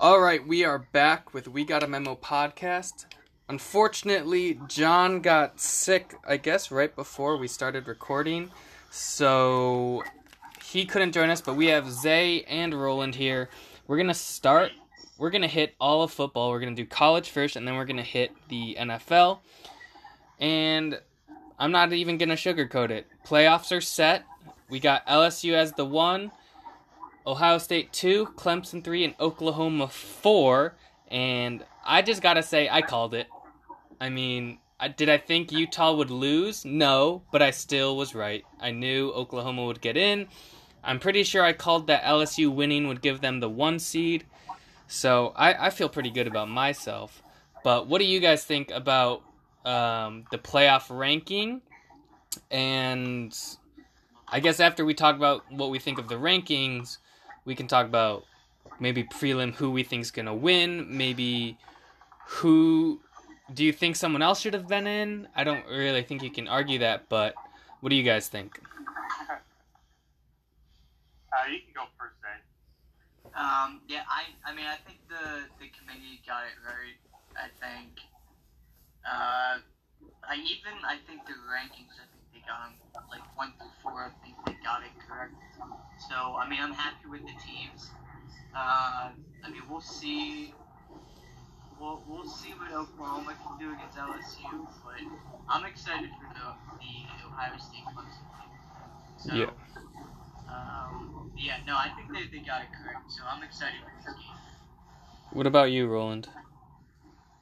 All right, we are back with We Got a Memo podcast. Unfortunately, John got sick, I guess, right before we started recording. So he couldn't join us, but we have Zay and Roland here. We're going to start. We're going to hit all of football. We're going to do college first, and then we're going to hit the NFL. And I'm not even going to sugarcoat it. Playoffs are set. We got LSU as the one. Ohio State 2, Clemson 3, and Oklahoma 4. And I just got to say, I called it. I mean, I, did I think Utah would lose? No, but I still was right. I knew Oklahoma would get in. I'm pretty sure I called that LSU winning would give them the one seed. So I, I feel pretty good about myself. But what do you guys think about um, the playoff ranking? And I guess after we talk about what we think of the rankings, we can talk about maybe prelim who we think's gonna win, maybe who do you think someone else should have been in? I don't really think you can argue that, but what do you guys think? Uh, you can go first, Zay. Um, yeah, I, I mean, I think the, the committee got it right. I think, uh, I even, I think the rankings, I think they got them, like, one through four, I think they got it correct. So, I mean, I'm happy with the teams. Uh, I mean, we'll see, we'll, we'll see what Oklahoma can do against LSU, but I'm excited for the, the Ohio State Clemson game. So, Yeah. Um, yeah, no, I think they, they got it correct, so I'm excited for this game. What about you, Roland?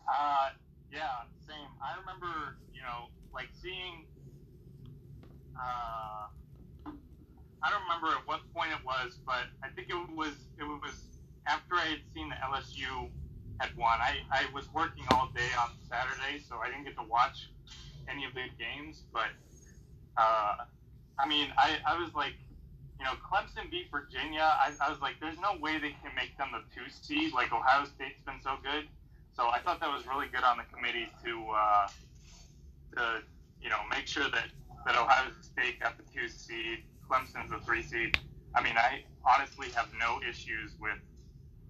Uh, yeah, same. I remember, you know, like seeing. Uh, I don't remember at what point it was, but I think it was it was after I had seen the LSU had won. I, I was working all day on Saturday, so I didn't get to watch any of the games. But uh, I mean, I, I was like, you know, Clemson beat Virginia. I, I was like, there's no way they can make them the two seed. Like Ohio State's been so good. So I thought that was really good on the committee to uh, to you know make sure that that Ohio State got the two seed, Clemson's the three seed. I mean, I honestly have no issues with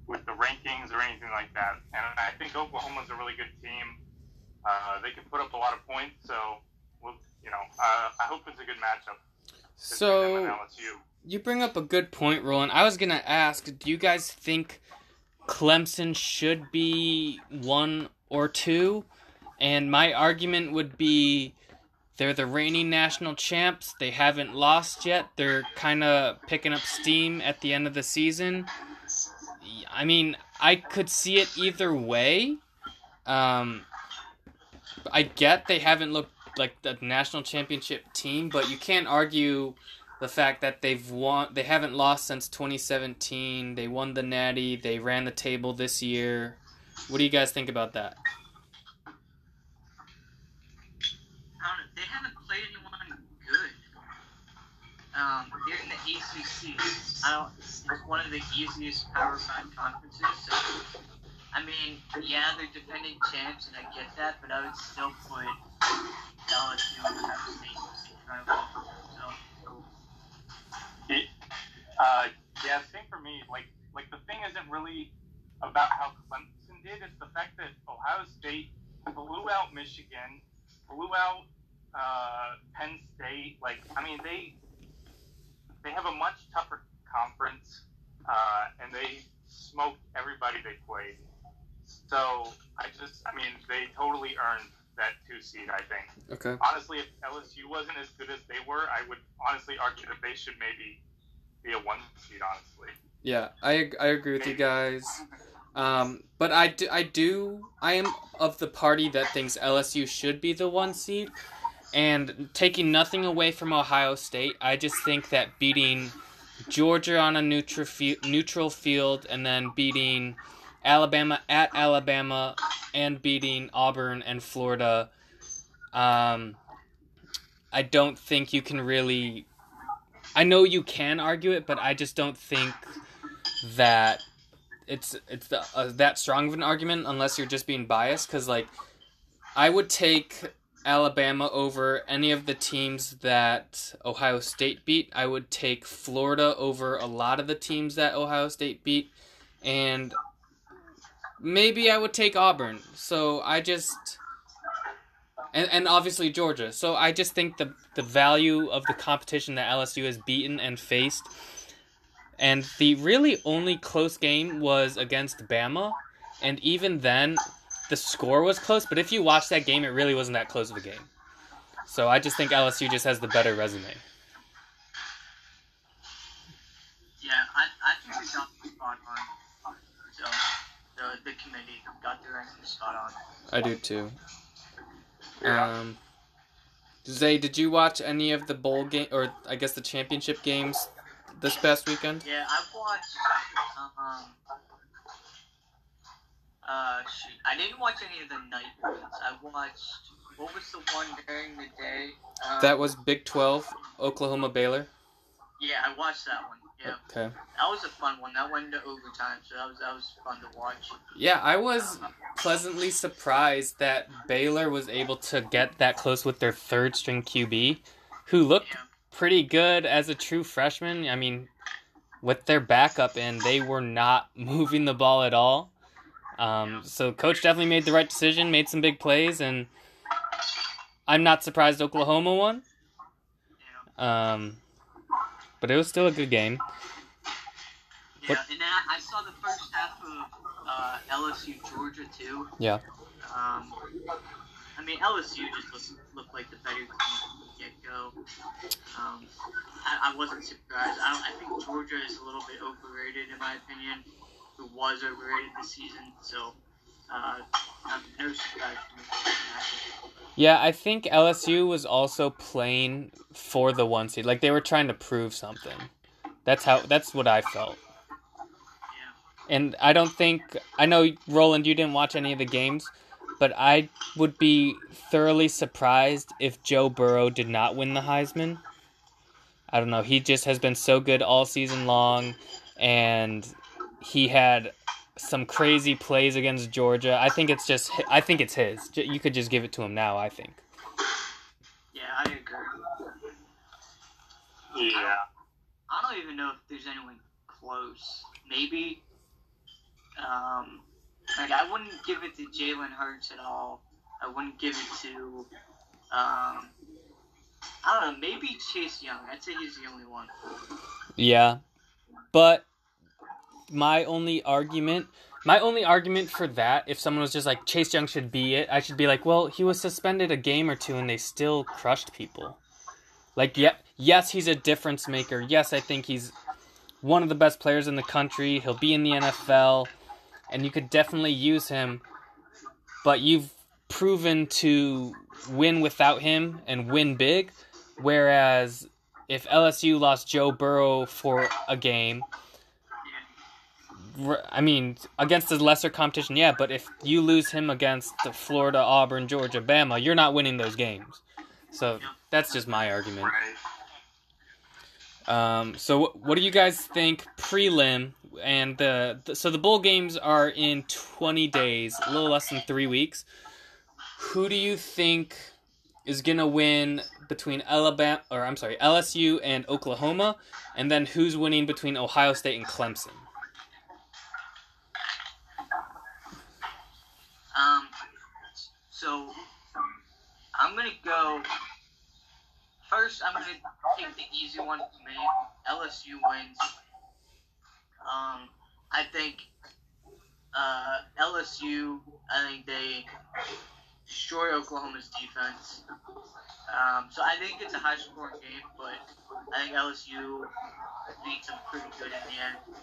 with the rankings or anything like that. And I think Oklahoma's a really good team. Uh, they can put up a lot of points, so we'll, you know, uh, I hope it's a good matchup. between them and So you bring up a good point, Roland. I was gonna ask, do you guys think Clemson should be one or two? And my argument would be they're the reigning national champs. They haven't lost yet. They're kind of picking up steam at the end of the season. I mean, I could see it either way. Um, I get they haven't looked like the national championship team, but you can't argue the fact that they've won they haven't lost since 2017 they won the natty they ran the table this year what do you guys think about that I don't know. They haven't played anyone good. Um, they're in the ACC. I don't. It's one of the easiest Power Five conferences. So, I mean, yeah, they're defending champs, and I get that, but I would still put LSU and Ohio State in of. So, It, uh, yeah, same for me. Like, like the thing isn't really about how Clemson did. It's the fact that Ohio State blew out Michigan, blew out uh, Penn State. Like, I mean, they they have a much tougher conference, uh, and they smoked everybody they played. So I just, I mean, they totally earned that two seed. I think. okay Honestly, if LSU wasn't as good as they were, I would honestly argue that they should maybe be a one seed. Honestly. yeah i, I agree with you guys um, but I do, I do i am of the party that thinks lsu should be the one seed and taking nothing away from ohio state i just think that beating georgia on a neutral, neutral field and then beating alabama at alabama and beating auburn and florida um, i don't think you can really I know you can argue it, but I just don't think that it's it's the, uh, that strong of an argument unless you're just being biased. Because like, I would take Alabama over any of the teams that Ohio State beat. I would take Florida over a lot of the teams that Ohio State beat, and maybe I would take Auburn. So I just and and obviously Georgia. So I just think the the value of the competition that LSU has beaten and faced and the really only close game was against Bama and even then the score was close, but if you watch that game it really wasn't that close of a game. So I just think LSU just has the better resume. Yeah, I, I think we got spot on. So the the committee got the ranking spot on. I do too. Um, Zay, did you watch any of the bowl game or I guess the championship games this past weekend? Yeah, I watched. Um, uh, shoot, I didn't watch any of the night ones. I watched. What was the one during the day? Um, That was Big Twelve, Oklahoma Baylor. Yeah, I watched that one. Yeah, Okay. that was a fun one. That went into overtime, so that was that was fun to watch. Yeah, I was pleasantly surprised that Baylor was able to get that close with their third string QB, who looked Yeah, pretty good as a true freshman. I mean, with their backup in, they were not moving the ball at all. Um, so coach definitely made the right decision, made some big plays, and I'm not surprised Oklahoma won. Um, but it was still a good game. yeah. And then I, I saw the first half of uh, LSU Georgia too. Yeah. Um, I mean LSU just looked, looked like the better team from the get go. Um, I, I wasn't surprised. I, don't, I think Georgia is a little bit overrated in my opinion. Who was overrated this season, so uh, I'm no surprise to me. that happened. Yeah, I think LSU was also playing for the one seed. Like they were trying to prove something. That's how. That's what I felt. Yeah. And I don't think I know Roland. You didn't watch any of the games, but I would be thoroughly surprised if Joe Burrow did not win the Heisman. I don't know. He just has been so good all season long, and he had some crazy plays against Georgia. I think it's just. I think it's his. You could just give it to him now. I think. Yeah, I agree. Yeah. I don't even know if there's anyone close. Maybe. Um, like I wouldn't give it to Jalen Hurts at all. I wouldn't give it to. Um, I don't know. Maybe Chase Young. I'd say he's the only one. Yeah. But my only argument my only argument for that, if someone was just like Chase Young should be it, I should be like, well, he was suspended a game or two and they still crushed people. Like, yeah, yes, he's a difference maker. Yes, I think he's one of the best players in the country. He'll be in the NFL, and you could definitely use him. But you've proven to win without him and win big. Whereas if LSU lost Joe Burrow for a game, I mean, against the lesser competition, yeah, but if you lose him against Florida, Auburn, Georgia, Bama, you're not winning those games. So that's just my argument. Um, so wh- what do you guys think prelim and the, the so the bowl games are in 20 days, a little less than 3 weeks. Who do you think is going to win between Alabama or I'm sorry, LSU and Oklahoma and then who's winning between Ohio State and Clemson? Um, so I'm gonna go first. I'm gonna take the easy one for me. LSU wins. Um, I think uh, LSU. I think they destroy Oklahoma's defense. Um, so I think it's a high scoring game, but I think LSU beats them pretty good in the end.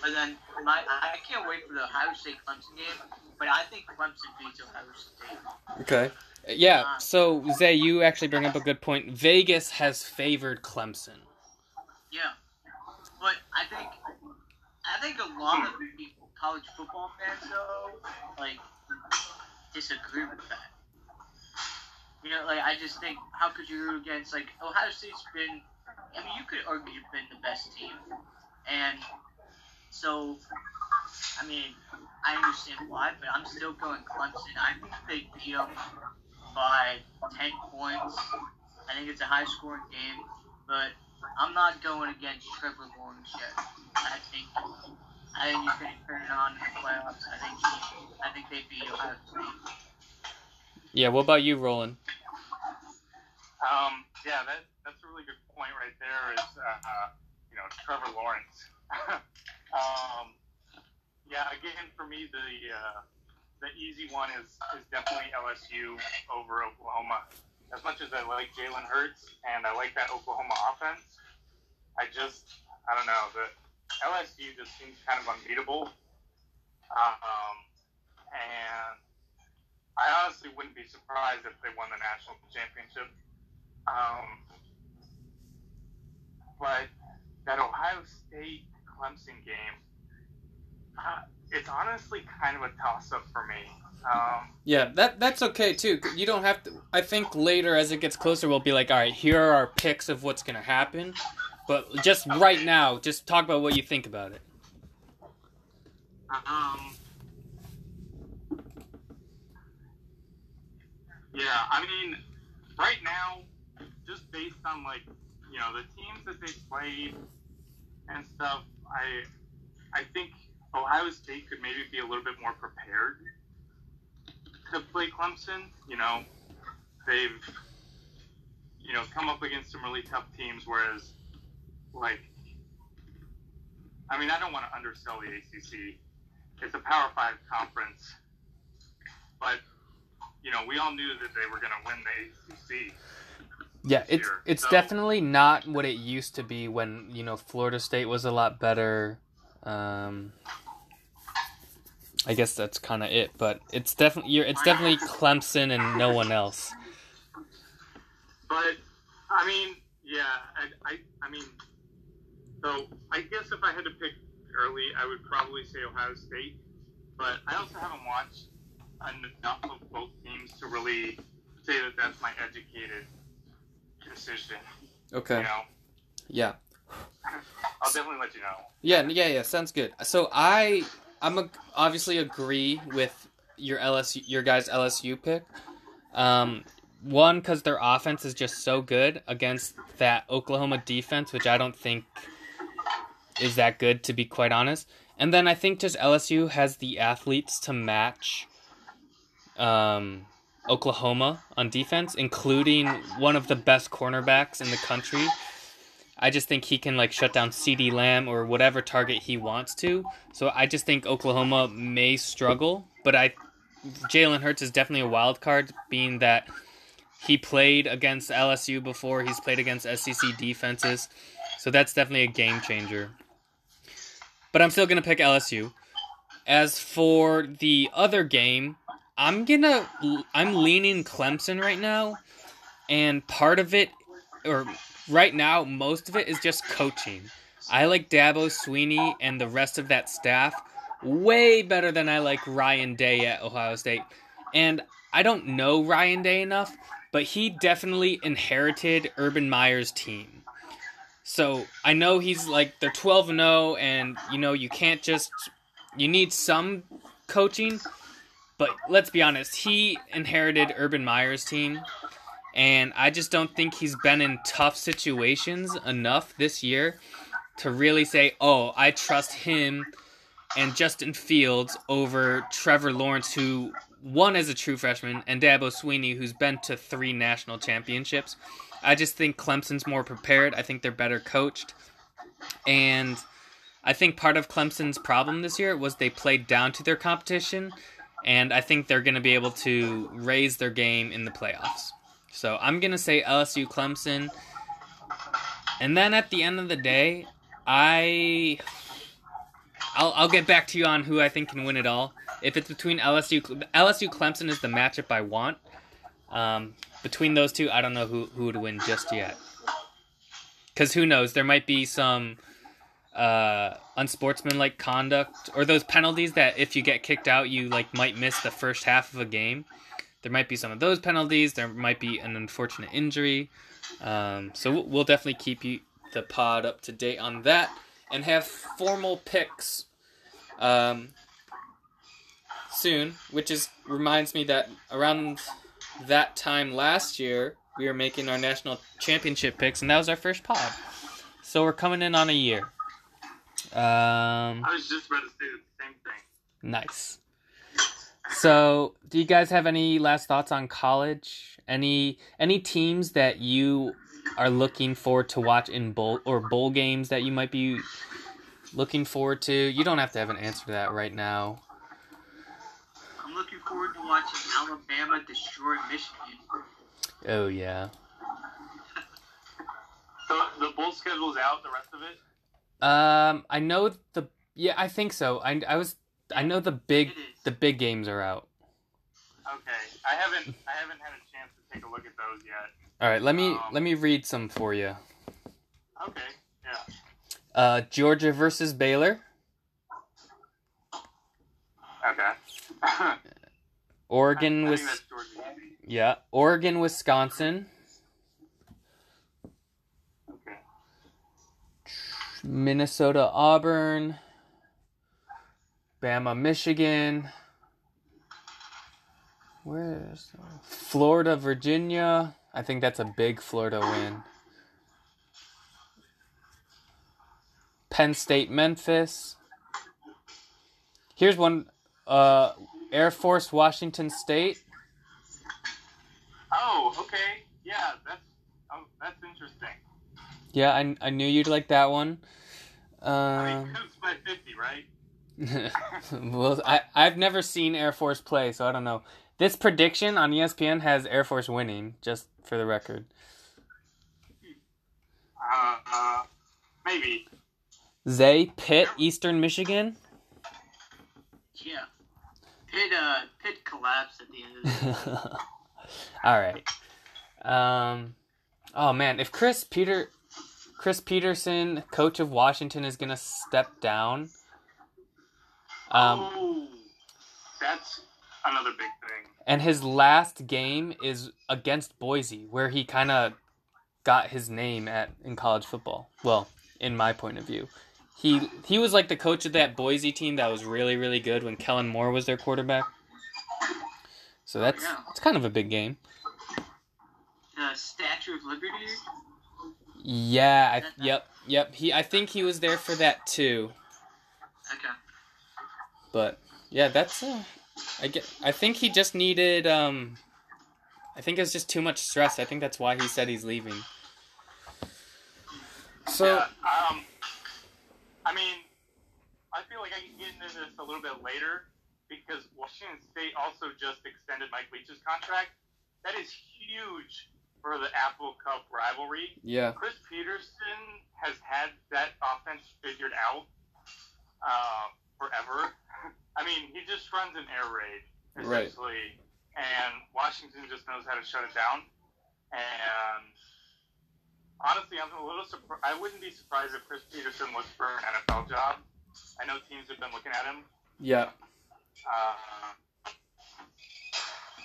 But then my I can't wait for the Ohio State Clemson game, but I think Clemson beats Ohio State. Okay. Yeah, uh, so Zay, you actually bring up a good point. Vegas has favored Clemson. Yeah, but I think I think a lot of the college football fans though like disagree with that. You know, like I just think how could you root against like Ohio State's been I mean you could argue you've been the best team. And so I mean I understand why, but I'm still going Clemson. I think they beat them by 10 points. I think it's a high scoring game, but I'm not going against Trevor Lawrence yet. I think I think he's going to turn it on in the playoffs. I think he, I think they beat Ohio State. Yeah, what about you, Roland? Um, yeah, that that's a really good point right there. Is uh, uh, you know Trevor Lawrence. um, yeah, again for me the uh, the easy one is is definitely LSU over Oklahoma. As much as I like Jalen Hurts and I like that Oklahoma offense, I just I don't know the LSU just seems kind of unbeatable. Um, and I honestly wouldn't be surprised if they won the national championship. Um, but that Ohio State Clemson game, uh, it's honestly kind of a toss up for me. Um, Yeah, that that's okay too. You don't have to. I think later, as it gets closer, we'll be like, all right, here are our picks of what's gonna happen. But just right now, just talk about what you think about it. Um. Yeah, I mean, right now, just based on like you know the teams that they played and stuff, I I think Ohio State could maybe be a little bit more prepared to play Clemson. You know, they've you know come up against some really tough teams, whereas like I mean I don't want to undersell the ACC it's a Power Five conference, but you know we all knew that they were going to win the ACC. Yeah, it's Sure. it's So- definitely not what it used to be when you know Florida State was a lot better. Um, I guess that's kind of it, but it's definitely it's definitely Clemson and no one else. But I mean, yeah, I, I, I mean, so I guess if I had to pick early, I would probably say Ohio State. But I also haven't watched enough of both teams to really say that that's my educated decision. Okay. You know, Yeah. I'll definitely let you know. Yeah, yeah, yeah. Sounds good. So I, I'm a, obviously agree with your LSU, your guys' LSU pick. Um, one because their offense is just so good against that Oklahoma defense, which I don't think is that good to be quite honest. And then I think just LSU has the athletes to match um, Oklahoma on defense, including one of the best cornerbacks in the country. I just think he can like shut down CeeDee Lamb or whatever target he wants to. So I just think Oklahoma may struggle, but I Jalen Hurts is definitely a wild card, being that he played against LSU before. He's played against SEC defenses, so that's definitely a game changer. But I'm still gonna pick LSU. As for the other game, I'm gonna I'm leaning Clemson right now, and part of it, or right now, most of it is just coaching. I like Dabo Swinney and the rest of that staff way better than I like Ryan Day at Ohio State. And I don't know Ryan Day enough, but he definitely inherited Urban Meyer's team. So I know he's like they're 12 and 0 and you know you can't just you need some coaching, but let's be honest, he inherited Urban Meyer's team and I just don't think he's been in tough situations enough this year to really say, "Oh, I trust him and Justin Fields over Trevor Lawrence, who won as a true freshman, and Dabo Swinney, who's been to three national championships." I just think Clemson's more prepared. I think they're better coached, and I think part of Clemson's problem this year was they played down to their competition, and I think they're going to be able to raise their game in the playoffs. So I'm gonna say LSU Clemson. And then at the end of the day, I I'll I'll get back to you on who I think can win it all. If it's between LSU LSU Clemson is the matchup I want. Um, between those two, I don't know who who would win just yet. Cause who knows? There might be some uh, unsportsmanlike conduct or those penalties that if you get kicked out, you like might miss the first half of a game there might be some of those penalties. There might be an unfortunate injury. Um, so we'll- definitely keep you the pod up to date on that and have formal picks um, soon. Which is reminds me that around that time last year we were making our national championship picks, and that was our first pod. So we're coming in on a year. Um, I was just about to say the same thing. nice. So, do you guys have any last thoughts on college? Any any teams that you are looking forward to watch in bowl or bowl games that you might be looking forward to? You don't have to have an answer to that right now. I'm looking forward to watching Alabama destroy Michigan. Oh yeah. So the bowl schedule's out. The rest of it. Um, I know the yeah, I think so. I I was I know the big the big games are out. Okay, I haven't I haven't had a chance to take a look at those yet. All right, let me Um, let me read some for you. Okay, yeah. Uh, Georgia versus Baylor, Okay. Oregon was yeah, Oregon Wisconsin, Minnesota Auburn, Bama Michigan. Where's Florida Virginia? I think that's a big Florida win. Penn State Memphis. Here's one uh Air Force Washington State. Oh, okay. Yeah, that's oh, that's interesting. Yeah, I, I knew you'd like that one. I Um mean, Cougs by fifty, right? well, I I've never seen Air Force play, so I don't know. This prediction on ESPN has Air Force winning, just for the record. Uh, uh maybe. Zay Pitt, Eastern Michigan. Yeah. Pitt, uh, Pitt collapsed at the end of the All right. Um. Oh man, if Chris Peter, Chris Petersen, coach of Washington, is gonna step down. Um, oh, that's another big thing. and his last game is against Boise, where he kind of got his name at in college football. Well, in my point of view, he he was like the coach of that Boise team that was really really good when Kellen Moore was their quarterback. So that's Yeah. it's kind of a big game. The Statue of Liberty. Yeah, I, yep, yep. He I think he was there for that too. Okay. But yeah, that's uh, I get. I think he just needed. Um, I think it was just too much stress. I think that's why he said he's leaving. So yeah, um, I mean, I feel like I can get into this a little bit later because Washington State also just extended Mike Leach's contract. That is huge for the Apple Cup rivalry. yeah, Chris Petersen has had that offense figured out uh, forever. I mean, he just runs an air raid Right. essentially, and Washington just knows how to shut it down. And honestly, I'm a little surprised. I wouldn't be surprised if Chris Petersen looks for an NFL job. I know teams have been looking at him, yeah, uh,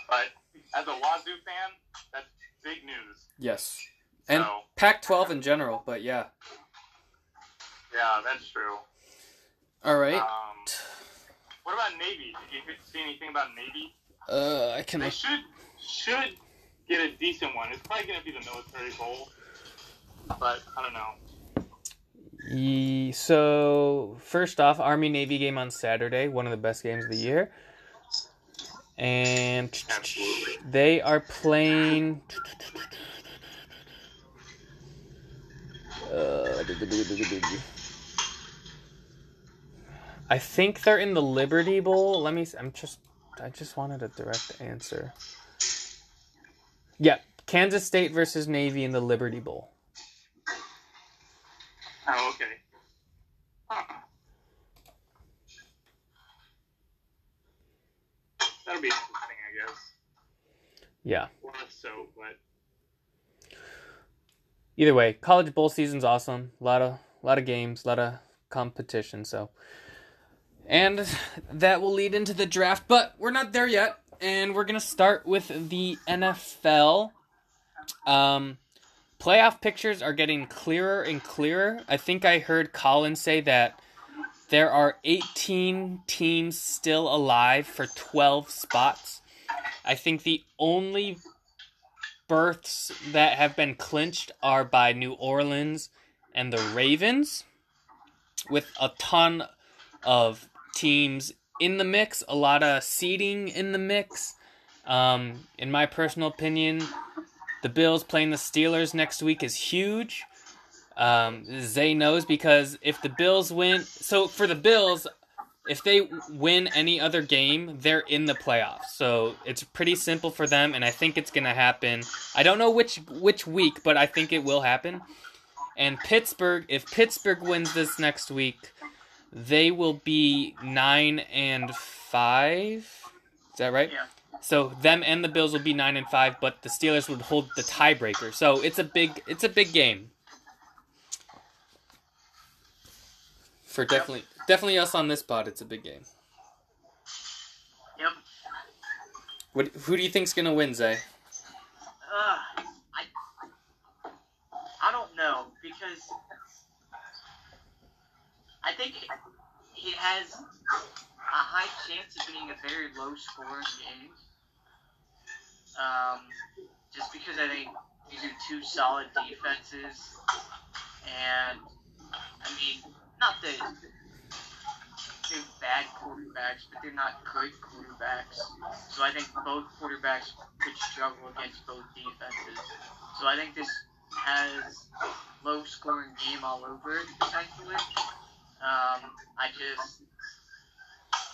but as a Wazoo fan, that's big news. yes, and so, Pac-12 in general. But yeah, yeah, that's true. all right. Um, what about Navy? Did you see anything about Navy? Uh, I can. They should should get a decent one. It's probably going to be the military bowl, but I don't know. Ye- So first off, Army Navy game on Saturday, one of the best games of the year, and Absolutely. they are playing. Uh, I think they're in the Liberty Bowl. Let me. I'm just. I just wanted a direct answer. Yeah, Kansas State versus Navy in the Liberty Bowl. Oh, okay. Huh. That'll be interesting, I guess. Yeah. Less so, but either way, college bowl season's awesome. A lot of lot of games, a lot of competition. So, and that will lead into the draft, but we're not there yet, and we're gonna start with the NFL. Um, playoff pictures are getting clearer and clearer. I think I heard Colin say that there are 18 teams still alive for 12 spots. I think the only berths that have been clinched are by New Orleans and the Ravens. with a ton of teams in the mix, a lot of seeding in the mix. Um, in my personal opinion, the Bills playing the Steelers next week is huge. Um, Zay knows because if the Bills win, so for the Bills, if they win any other game, they're in the playoffs. So it's pretty simple for them, and I think it's gonna happen. I don't know which which week, but I think it will happen. And Pittsburgh, if Pittsburgh wins this next week, they will be nine and five. Is that right? Yeah. So them and the Bills will be nine and five, but the Steelers would hold the tiebreaker. So it's a big it's a big game. For definitely definitely us on this pod, it's a big game. Yep. What who do you think's gonna win, Zay? Uh, I I don't know because I think it, it has a high chance of being a very low scoring game. Um, just because I think these are two solid defenses, and I mean, not that they're bad quarterbacks, but they're not good quarterbacks. So I think both quarterbacks could struggle against both defenses. So I think this has low scoring game all over it potentially. Um, I just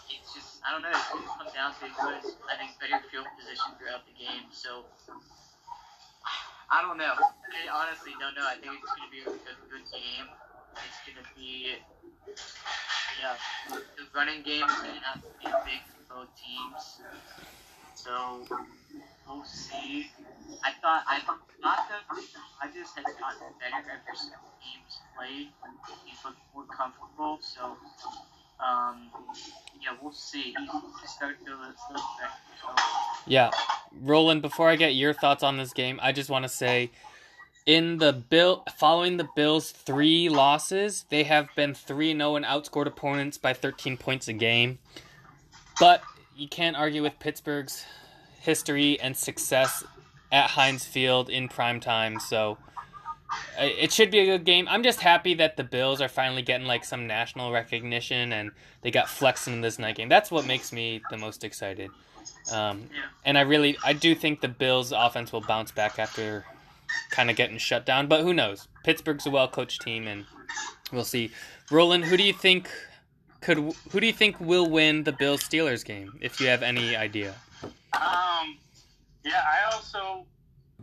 it's just I don't know. It's going to come down to who I think better field position throughout the game. So I don't know. I honestly don't know. I think it's going to be a good, good game. It's going to be yeah. The running game is going to have to be big for both teams. So we'll see. I thought I thought I just had gotten better ever since teams played. He's looked more comfortable. So um, yeah, we'll see. He's starting to look better. So, Yeah, Roland. Before I get your thoughts on this game, I just want to say, in the bill following the Bills' three losses, they have been three zero and outscored opponents by thirteen points a game. But you can't argue with Pittsburgh's history and success at Heinz Field in prime time. So uh, it should be a good game. I'm just happy that the Bills are finally getting like some national recognition and they got flexing in this night game. That's what makes me the most excited. Um, and I really, I do think the Bills' offense will bounce back after kind of getting shut down. But who knows? Pittsburgh's a well-coached team, and we'll see. Roland, who do you think could? Who do you think will win the Bills Steelers game? If you have any idea. Um, yeah, I also,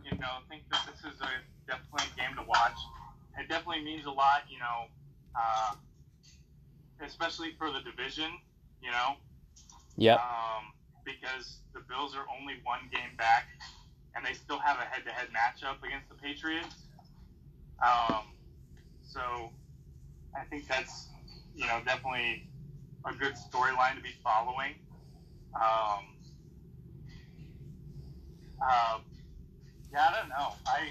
you know, think that this is a definitely a game to watch. It definitely means a lot, you know, uh, especially for the division, you know, Yeah. um, because the Bills are only one game back, and they still have a head-to-head matchup against the Patriots. Um, so I think that's, you know, definitely a good storyline to be following. Um, uh, yeah, I don't know. I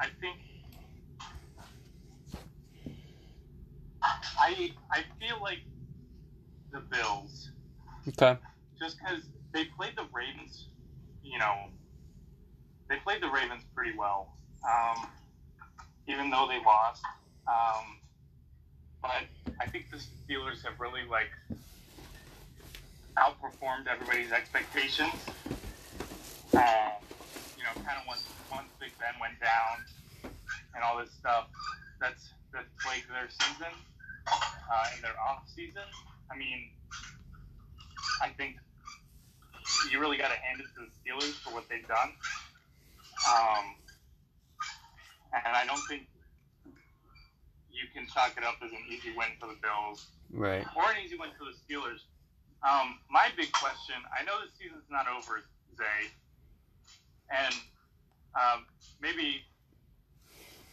I think I I feel like the Bills Okay. just because they played the Ravens, you know, they played the Ravens pretty well, um, even though they lost. Um, but I think the Steelers have really like outperformed everybody's expectations. Um, you know, kind of once once Big Ben went down and all this stuff, that's that's plagued their season uh, in their off season. I mean, I think you really got to hand it to the Steelers for what they've done. Um, and I don't think you can chalk it up as an easy win for the Bills Right. or an easy win for the Steelers. Um, my big question I know the season's not over, Zay, and um, maybe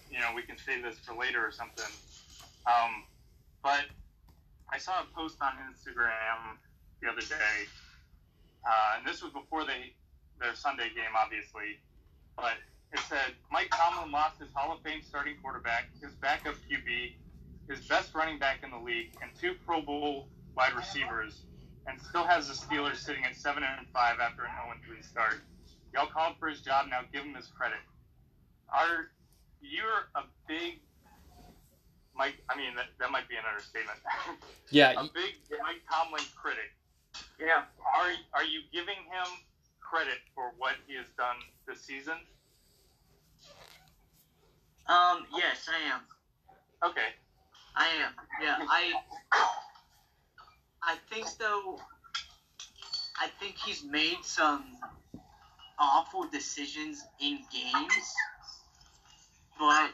you know we can save this for later or something. Um, but I saw a post on Instagram the other day, uh, and this was before they their Sunday game, obviously. But it said Mike Tomlin lost his Hall of Fame starting quarterback, his backup QB, his best running back in the league, and two Pro Bowl wide receivers, and still has the Steelers sitting at seven and five after an 0 3 start. Y'all called for his job, now give him his credit. Are you're a big Mike. I mean, that, that might be an understatement. Yeah, a big Mike Tomlin critic. Yeah. Are are you giving him credit for what he has done this season? Um. Yes, I am. Okay. I am. Yeah. I. I think though. I think he's made some awful decisions in games, but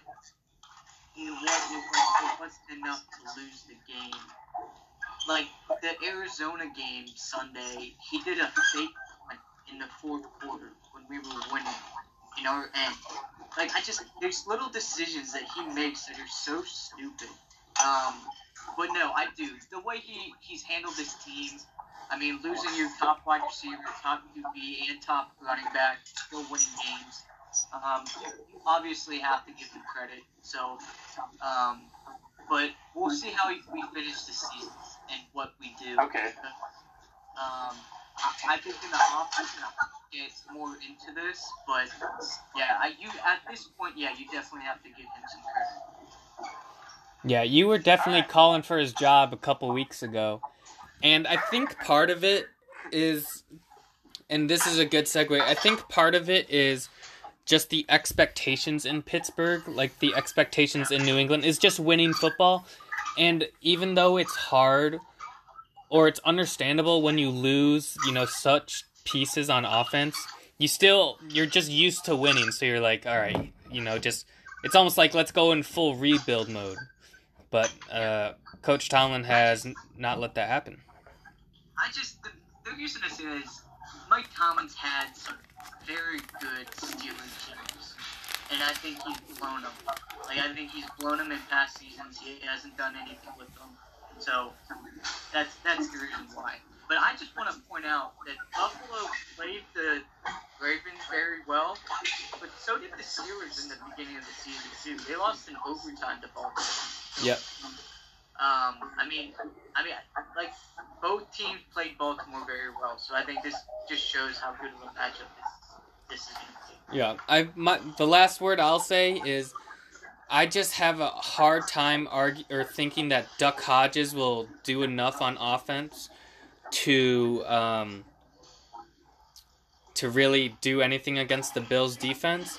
it wasn't, it wasn't enough to lose the game. Like the Arizona game Sunday, he did a fake punt in the fourth quarter when we were winning in our end. Like I just there's little decisions that he makes that are so stupid. Um, but no, I do the way he he's handled his team. I mean, losing your top wide receiver, top QB, and top running back, still winning games. Um, you obviously have to give him credit. So, um, but we'll see how we we finish the season and what we do. Okay. Um, I, I think in the offense, get more into this, but yeah, I, you at this point, yeah, you definitely have to give him some credit. Yeah, you were definitely calling for his job a couple weeks ago. And I think part of it is and this is a good segue. I think part of it is just the expectations in Pittsburgh, like the expectations in New England is just winning football. And even though it's hard or it's understandable when you lose, you know, such pieces on offense, you still you're just used to winning, so you're like, all right, you know, just it's almost like let's go in full rebuild mode. But uh, Coach Tomlin has not let that happen. I just the, the reason I say that is Mike Tomlin's had some very good Steelers teams, and I think he's blown them. Like I think he's blown them in past seasons. He hasn't done anything with them, so that's that's the reason why. But I just want to point out that Buffalo played the Ravens very well, but so did the Steelers in the beginning of the season too. They lost in overtime to Baltimore. Yep. Um, I mean, I mean, like both teams played Baltimore very well, so I think this just shows how good of a matchup this Yeah, I my the last word I'll say is I just have a hard time argue or thinking that Duck Hodges will do enough on offense to um, to really do anything against the Bills defense.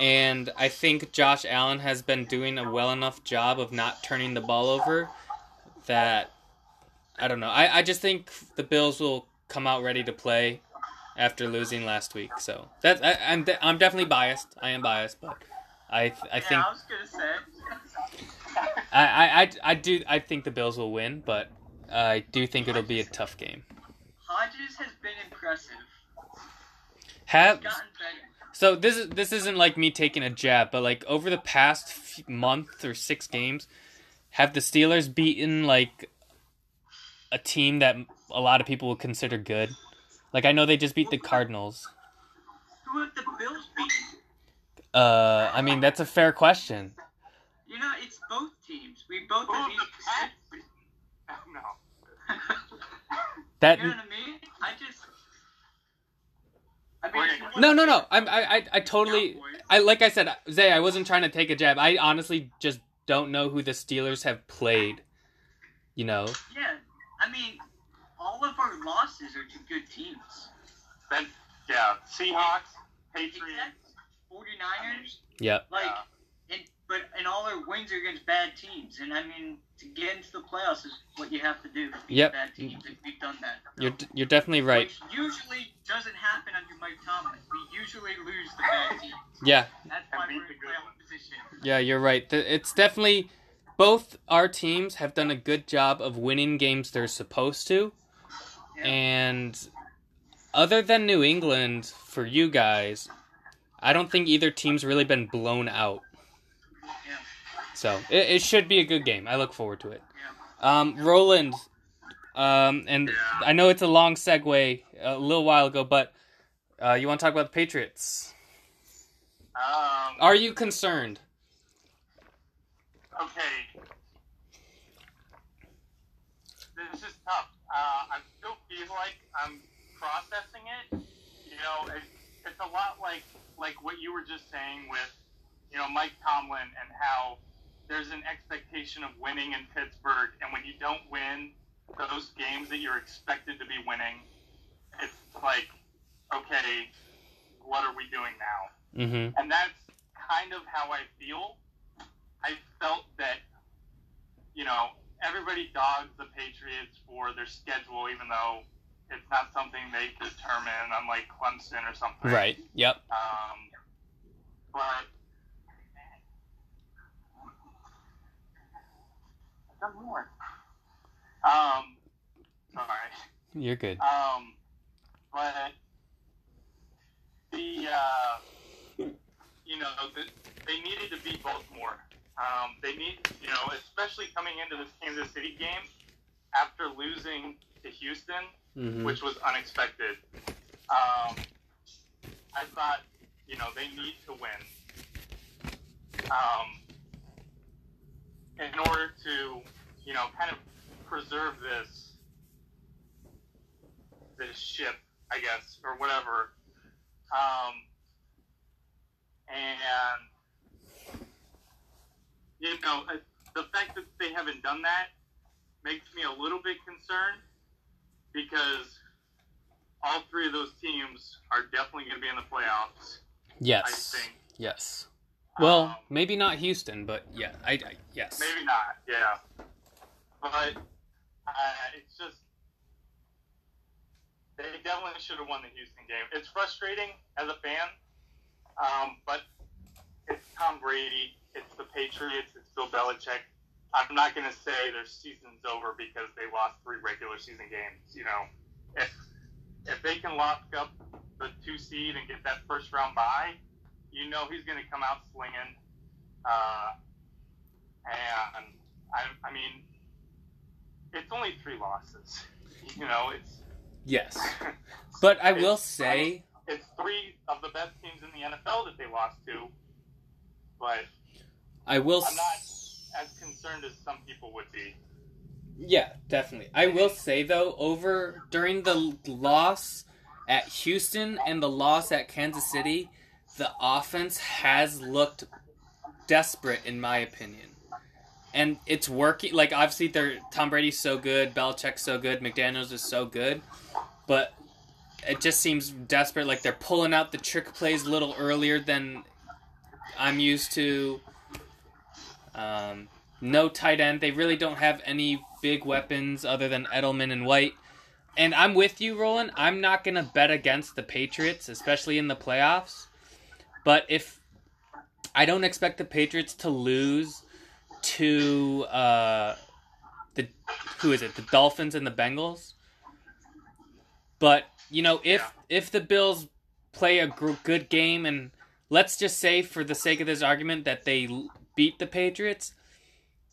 And I think Josh Allen has been doing a well enough job of not turning the ball over that I don't know. I, I just think the Bills will come out ready to play after losing last week. So that's I, I'm de- I'm definitely biased. I am biased, but I th- I yeah, think I was gonna say. I, I, I, I do I think the Bills will win, but I do think it'll be a tough game. Hodges has been impressive. Have He's gotten better. so this is this isn't like me taking a jab, but like over the past f- month or six games, have the Steelers beaten like a team that a lot of people would consider good? Like I know they just beat the Cardinals. Who have the Bills beaten? Uh, I mean that's a fair question. You know, it's both teams. We both Who have have the each Pats? No. That You know what I mean? I just. I mean, Okay. if you no no no. I'm I I, I totally. I like I said, Zay. I wasn't trying to take a jab. I honestly just don't know who the Steelers have played. You know. Yeah, I mean, all of our losses are to good teams. Then, yeah, Seahawks, Patriots. Exactly. 49ers, Yep. like, Yeah. and but and all our wins are against bad teams. And I mean, to get into the playoffs is what you have to do. is beat Yep. Bad teams, and we've done that. You're you're definitely right. Which usually doesn't happen under Mike Tomlin. We usually lose the bad teams. Yeah. That's why we're in good playoff ones. position. Yeah, you're right. It's definitely both our teams have done a good job of winning games they're supposed to. Yeah. And other than New England for you guys, I don't think either team's really been blown out. Yeah. So, it, it should be a good game. I look forward to it. Um, Roland, um, and I know it's a long segue a little while ago, but uh, you want to talk about the Patriots? Um, Are you concerned? okay. This is tough. Uh, I still feel like I'm processing it. You know, it, it's a lot like like what you were just saying with, you know, Mike Tomlin and how there's an expectation of winning in Pittsburgh, and when you don't win those games that you're expected to be winning, it's like, okay, what are we doing now? Mm-hmm. And that's kind of how I feel. I felt that, you know, everybody dogs the Patriots for their schedule, even though it's not something they determine, unlike Clemson or something. Right. Yep. Um, but more. Um, sorry. You're good. Um, but the uh, you know the, they needed to beat Baltimore. Um, they need you know especially coming into this Kansas City game after losing to Houston, Mm-hmm. which was unexpected. Um, I thought you know they need to win. Um, in order to you know kind of preserve this this ship, I guess, or whatever. Um, and you know, the fact that they haven't done that makes me a little bit concerned because all three of those teams are definitely going to be in the playoffs. Yes. I think. Yes. Well, Um, maybe not Houston, but yeah, I, I yes. Maybe not, yeah. But uh, it's just they definitely should have won the Houston game. It's frustrating as a fan, um, but it's Tom Brady, it's the Patriots, it's Bill Belichick. I'm not going to say their season's over because they lost three regular season games. You know, if if they can lock up the two seed and get that first round bye, you know he's going to come out slinging. Uh, and I, I mean, it's only three losses. You know, it's Yes. But I will say, it's three of the best teams in the NFL that they lost to, but I will. I'm not as concerned as some people would be. Yeah, definitely. I will say though, over during the loss at Houston and the loss at Kansas City, the offense has looked desperate in my opinion. And it's working. Like obviously, they're Tom Brady's so good, Belichick's so good, McDaniels is so good, but it just seems desperate. Like they're pulling out the trick plays a little earlier than I'm used to. Um, no tight end. They really don't have any big weapons other than Edelman and White. And I'm with you, Roland. I'm not going to bet against the Patriots, especially in the playoffs. But if I don't expect the Patriots to lose to uh, the who is it? The Dolphins and the Bengals. But you know, if if the Bills play a good game, and let's just say, for the sake of this argument, that they beat the Patriots,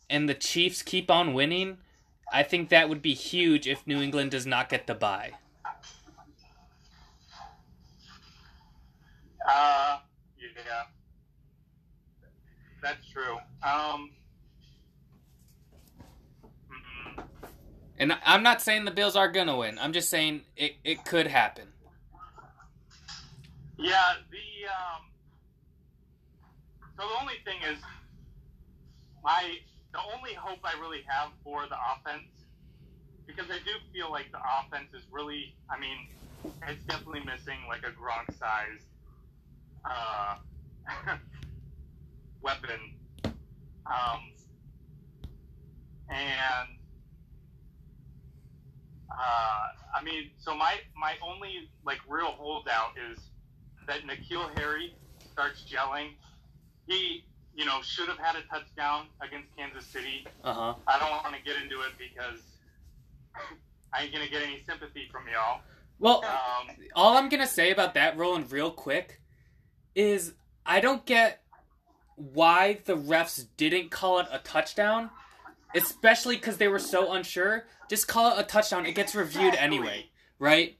and the Chiefs keep on winning, I think that would be huge if New England does not get the bye. Uh, yeah, that's true. Um, And I'm not saying the Bills are gonna win. I'm just saying it, it could happen. yeah, the um, so the only thing is, my the only hope I really have for the offense, because I do feel like the offense is really, I mean, it's definitely missing like a Gronk size uh, weapon. Um, and uh, I mean, so my my only like real holdout is that N'Keal Harry starts gelling. He, you know, should have had a touchdown against Kansas City. Uh huh. I don't want to get into it because I ain't gonna get any sympathy from y'all. Well, Um, all I'm gonna say about that, Roland, real quick, is I don't get why the refs didn't call it a touchdown, especially because they were so unsure. Just call it a touchdown; it gets reviewed anyway, right?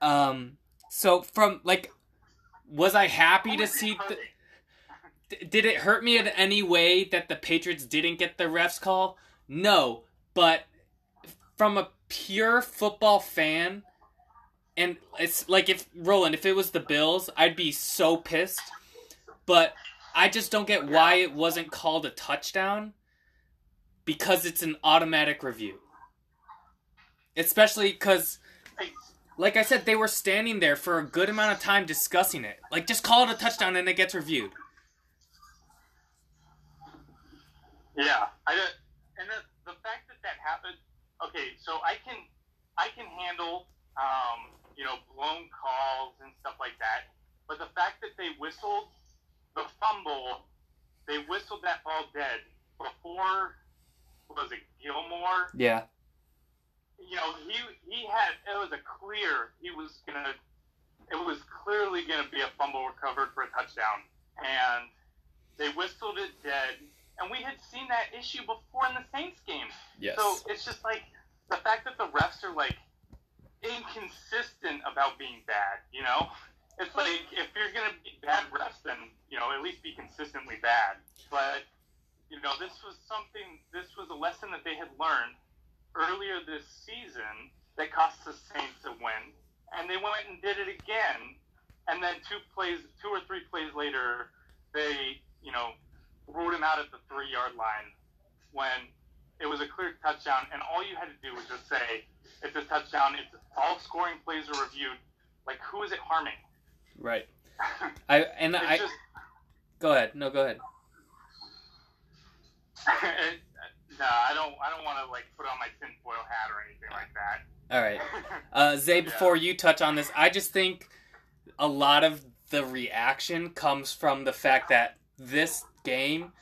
Um, so from like, was I happy to see? The, Did it hurt me in any way that the Patriots didn't get the refs call? No, but from a pure football fan, and it's like if Roland, if it was the Bills, I'd be so pissed. But I just don't get why it wasn't called a touchdown. because it's an automatic review. Especially because, like I said, they were standing there for a good amount of time discussing it. Like, just call it a touchdown and it gets reviewed. Yeah, I don't- and the, the fact that that happened. Okay, so I can I can handle um, you know blown calls and stuff like that, but the fact that they whistled the fumble, they whistled that ball dead before was it Gilmore? Yeah. You know he he had it was a clear he was gonna it was clearly gonna be a fumble recovered for a touchdown, and they whistled it dead. And we had seen that issue before in the Saints game. Yes. So it's just like the fact that the refs are like inconsistent about being bad, you know? It's like if you're gonna be bad refs, then you know at least be consistently bad. But you know this was something. This was a lesson that they had learned earlier this season that cost the Saints a win, and they went and did it again. And then two plays, two or three plays later, they you know ruled him out at the three yard line when it was a clear touchdown, and all you had to do was just say, "It's a touchdown. It's all scoring plays are reviewed." Like, who is it harming? right. I and I just, go ahead. No, go ahead. it, no, I don't. I don't want to like put on my tinfoil hat or anything like that. All right. Uh, Zay, before you touch on this, I just think a lot of the reaction comes from the fact that this game,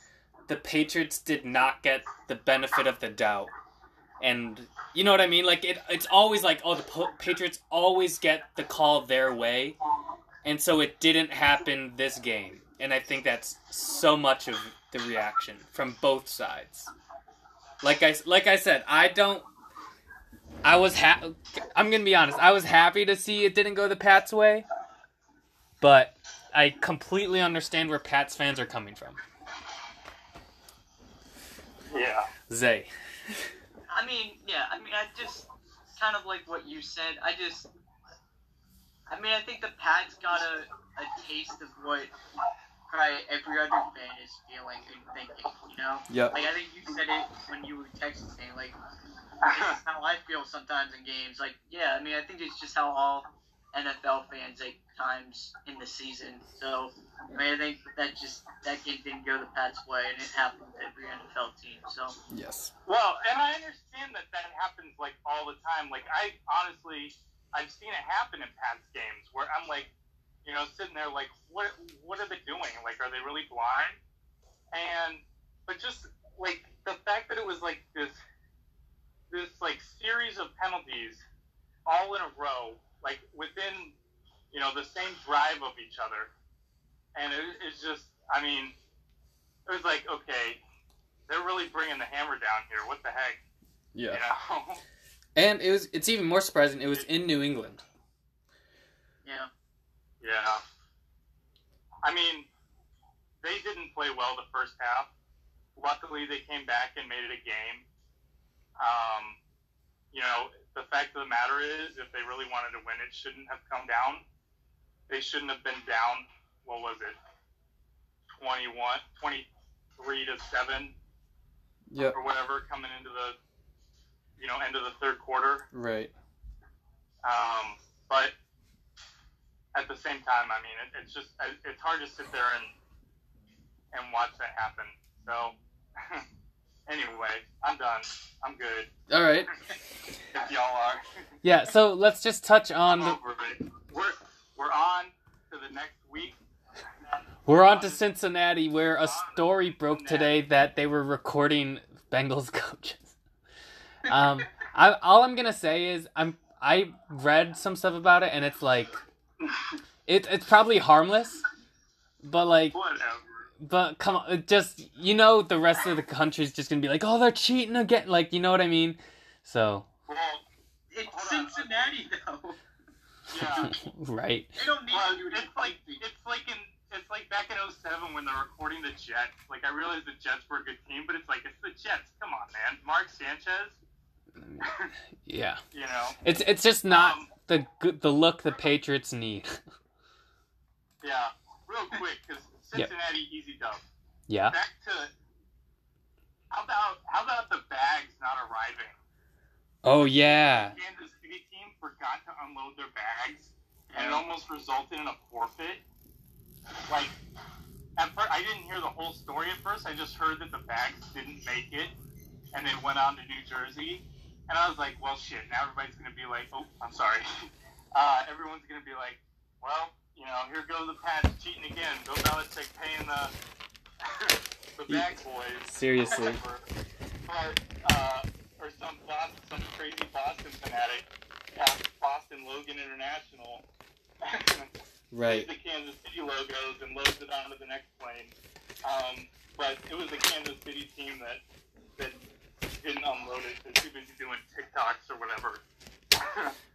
the Patriots did not get the benefit of the doubt. And you know what I mean? Like it, it's always like, oh, the Patriots always get the call their way, and so it didn't happen this game. And I think that's so much of the reaction from both sides. Like I, like I said, I don't I was ha- I'm gonna be honest. I was happy to see it didn't go the Pats' way, but I completely understand where Pats fans are coming from. Yeah. Zay, I mean, yeah, I mean, I just kind of like what you said. I just, I mean, I think the Pats got a, a taste of what probably every other fan is feeling and thinking. You know, Yep. like I think you said it when you were texting me. Like, this is how I feel sometimes in games. Like, yeah, I mean, I think it's just how all NFL fans eight times in the season. So, I mean, I think that just that game didn't go the Pats' way, and it happens to every NFL team. So. yes, Well, and I understand that that happens like all the time. Like I honestly, I've seen it happen in Pats games where I'm like, you know, sitting there like, what what are they doing? Like, are they really blind? And but just like the fact that it was like this this like series of penalties all in a row, like within you know the same drive of each other, and it, it's just, I mean, it was like okay, they're really bringing the hammer down here. What the heck? yeah. You know? And it was it's even more surprising. It was in New England. Yeah. yeah. I mean, they didn't play well the first half. Luckily, they came back and made it a game. Um, you know, the fact of the matter is, if they really wanted to win, it shouldn't have come down. They shouldn't have been down. What was it? 21, 23 to seven Yep. or whatever coming into the, you know, end of the third quarter. Right. Um, but at the same time, I mean, it, it's just it's hard to sit there and and watch that happen. So anyway, I'm done. I'm good. All right. If y'all are, Yeah. So let's just touch on the. We're we're on to the next week. We're on to Cincinnati, where a story broke today that they were recording Bengals coaches. Um, I, all I'm gonna say is I'm I read some stuff about it, and it's like it, it's probably harmless, but like, Whatever. But come on, just you know, the rest of the country's just gonna be like, oh, they're cheating again, like you know what I mean? So Well, It's Hold on. Cincinnati, though. yeah. right, They don't need Well, to it's like it's like in it's like back in 07 when they're recording the Jets. Like I realized the Jets were a good team, but it's like it's the Jets. Come on, man. Mark Sanchez. yeah. you know. It's it's just not Um, the good the look the Patriots need. Yeah. Real quick, because Yep. Cincinnati easy dub. yeah. Back to How about how about the bags not arriving? Oh yeah. The Kansas City team forgot to unload their bags, and it almost resulted in a forfeit. Like, at first, I didn't hear the whole story at first. I just heard that the bags didn't make it, and they went on to New Jersey. And I was like, well, shit. Now everybody's gonna be like, oh, I'm sorry. Uh, everyone's gonna be like, well, you know, here goes the Pats cheating again. Bill Belichick paying the the bag boys. Seriously. or, uh, or some Boston, some crazy Boston fanatic, uh, Boston Logan International, Right. the Kansas City logos and loads it onto the next plane. Um, but it was the Kansas City team that that didn't unload it. They're too busy doing TikToks or whatever.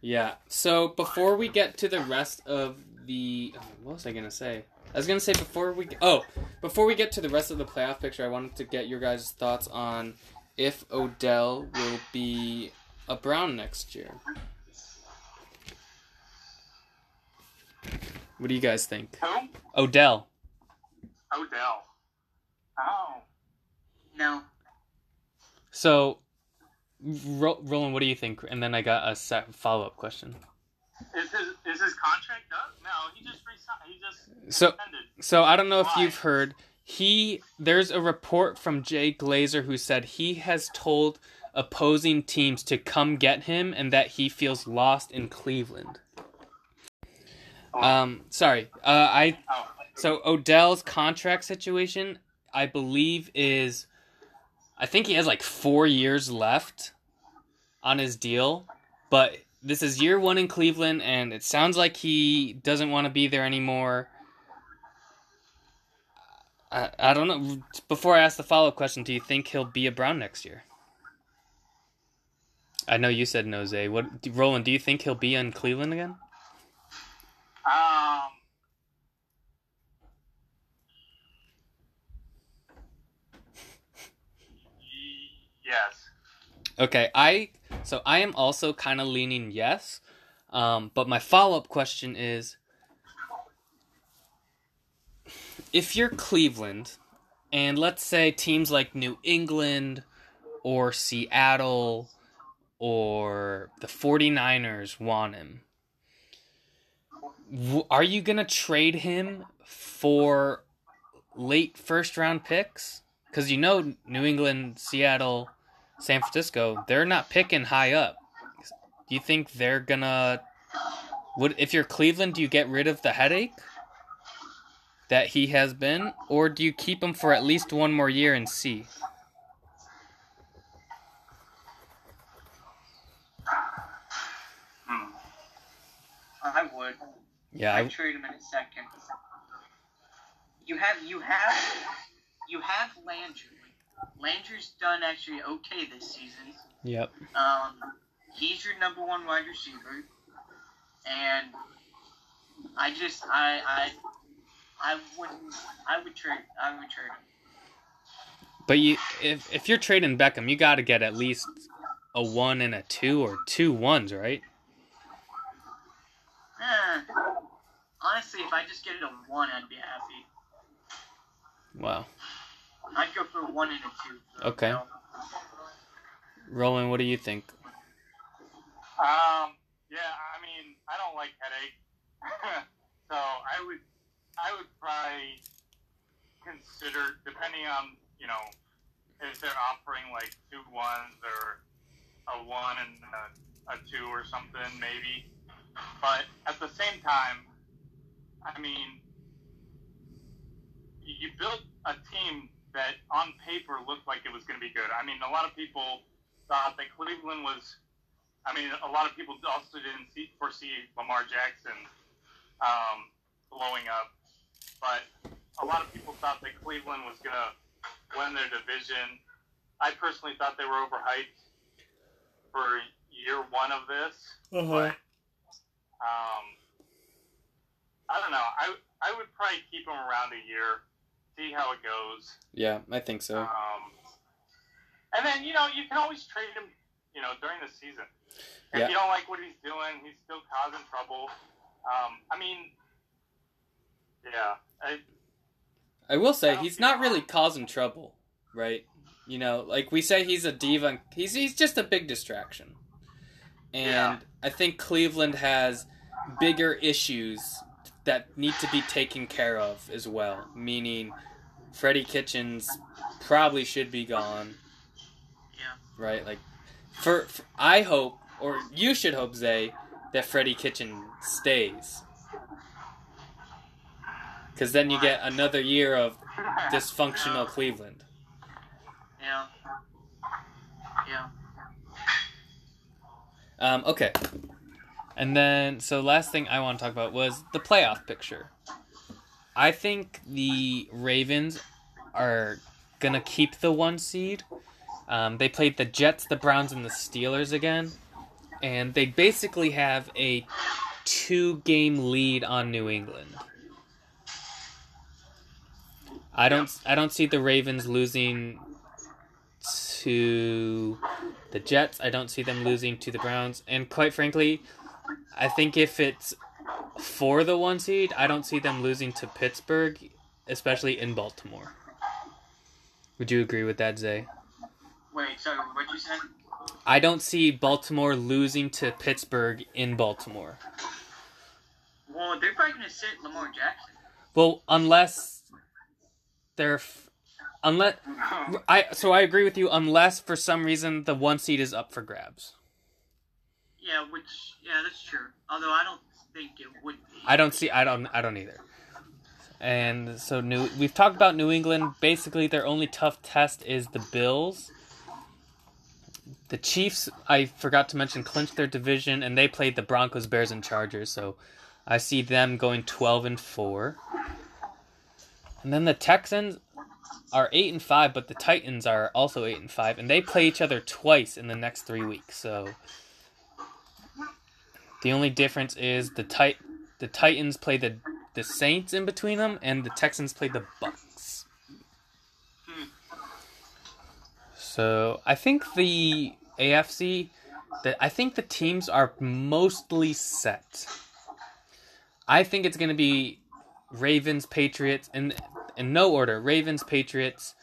Yeah. So before we get to the rest of the, oh, what was I gonna say? I was gonna say before we oh before we get to the rest of the playoff picture, I wanted to get your guys' thoughts on if Odell will be a Brown next year. What do you guys think? Who? Odell. Odell. Oh. No. So, Ro- Roland, what do you think? And then I got a set follow-up question. Is his is his contract up? No, he just resigned. He just So. So I don't know if you've heard. He there's a report from Jay Glazer who said he has told opposing teams to come get him and that he feels lost in Cleveland. Um, sorry. Uh, I Oh. so Odell's contract situation, I believe, is I think he has like four years left on his deal, but this is year one in Cleveland, and it sounds like he doesn't want to be there anymore. I, I don't know. Before I ask the follow up question, do you think he'll be a Brown next year? I know you said no, Zay. What, Roland? Do you think he'll be in Cleveland again? Um. y- Yes. Okay, I so I am also kind of leaning yes, um, but my follow up question is, if you're Cleveland, and let's say teams like New England or Seattle or the 49ers want him, are you gonna trade him for late first round picks? Because you know New England, Seattle. San Francisco, they're not picking high up. Do you think they're gonna would if you're Cleveland, do you get rid of the headache that he has been or do you keep him for at least one more year and see? Hmm. I would. Yeah, I'd I, trade him in a second. You have you have you have Landry. Landry's done actually okay this season. yep. Um, he's your number one wide receiver, and I just I I I wouldn't I would trade I would trade him. But you if if you're trading Beckham, you got to get at least a 1 and a 2 or two ones, right? Eh, honestly, if I just get it a one, I'd be happy. Wow. I'd go for one and a two. so, Okay. you know. Roland, what do you think? Um. Yeah. I mean, I don't like headache, so I would, I would probably consider, depending on you know, if they're offering like two ones or a one and a, a two or something, maybe. But at the same time, I mean, you you built a team that on paper looked like it was going to be good. I mean, a lot of people thought that Cleveland was. I mean, a lot of people also didn't see, foresee Lamar Jackson um, blowing up, but a lot of people thought that Cleveland was going to win their division. I personally thought they were overhyped for year one of this, but um, I don't know. I I would probably keep him around a year, see how it goes. Yeah, I think so. Um, and then you know you can always trade him, you know, during the season. If Yeah. you don't like what he's doing, he's still causing trouble. Um, I mean, yeah, I, I will say I he's not really causing trouble, right? You know, like we say he's a diva. He's he's just a big distraction. And Yeah. I think Cleveland has bigger issues that need to be taken care of as well. Meaning, Freddie Kitchens probably should be gone. Yeah. Right. Like, for, for I hope, or you should hope, Zay, that Freddie Kitchen stays. Because then you get another year of dysfunctional Cleveland. Yeah. Yeah. Um, okay. And then, so last thing I want to talk about was the playoff picture. I think the Ravens are gonna keep the one seed. Um, they played the Jets, the Browns, and the Steelers again, and they basically have a two-game lead on New England. I don't, I don't see the Ravens losing to the Jets. I don't see them losing to the Browns. And quite frankly, I think if it's for the one seed, I don't see them losing to Pittsburgh, especially in Baltimore. Would you agree with that, Zay? Wait, sorry, what'd you say? I don't see Baltimore losing to Pittsburgh in Baltimore. Well, they're probably gonna sit Lamar Jackson. Well, unless they're f- unless I so I agree with you unless for some reason the one seed is up for grabs. Yeah, which yeah, that's true. Although I don't think it would be. I don't see. I don't. I don't either. And so new. We've talked about New England. Basically, their only tough test is the Bills. The Chiefs, I forgot to mention, clinched their division, and they played the Broncos, Bears, and Chargers. So, I see them going twelve and four. And then the Texans are eight and five, but the Titans are also eight and five, and they play each other twice in the next three weeks. So, the only difference is the tit- the Titans play the the Saints in between them, and the Texans play the Bucks. So I think the AFC, that I think the teams are mostly set. I think it's going to be Ravens, Patriots, in in no order: Ravens, Patriots,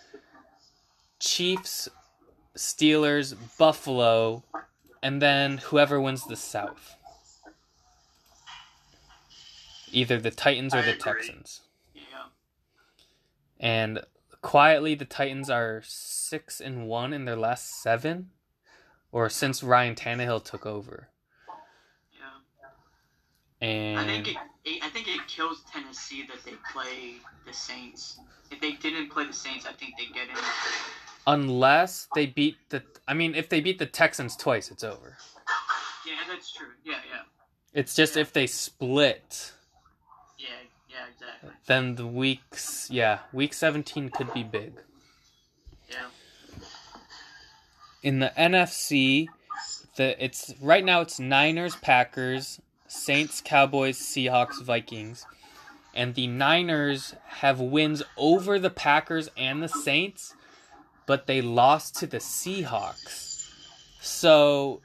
Chiefs, Steelers, Buffalo, and then whoever wins the South. Either the Titans or I the agree. Texans. Yeah. And quietly, the Titans are six and one in their last seven, or since Ryan Tannehill took over. Yeah. And I think it, it. I think it kills Tennessee that they play the Saints. If they didn't play the Saints, I think they get in. unless they beat the, I mean, if they beat the Texans twice, it's over. Yeah, that's true. Yeah, yeah, It's just if they split, yeah, exactly. then the weeks, yeah, week seventeen could be big. Yeah. in the NFC, the it's right now it's Niners, Packers, Saints, Cowboys, Seahawks, Vikings. And the Niners have wins over the Packers and the Saints, but they lost to the Seahawks. So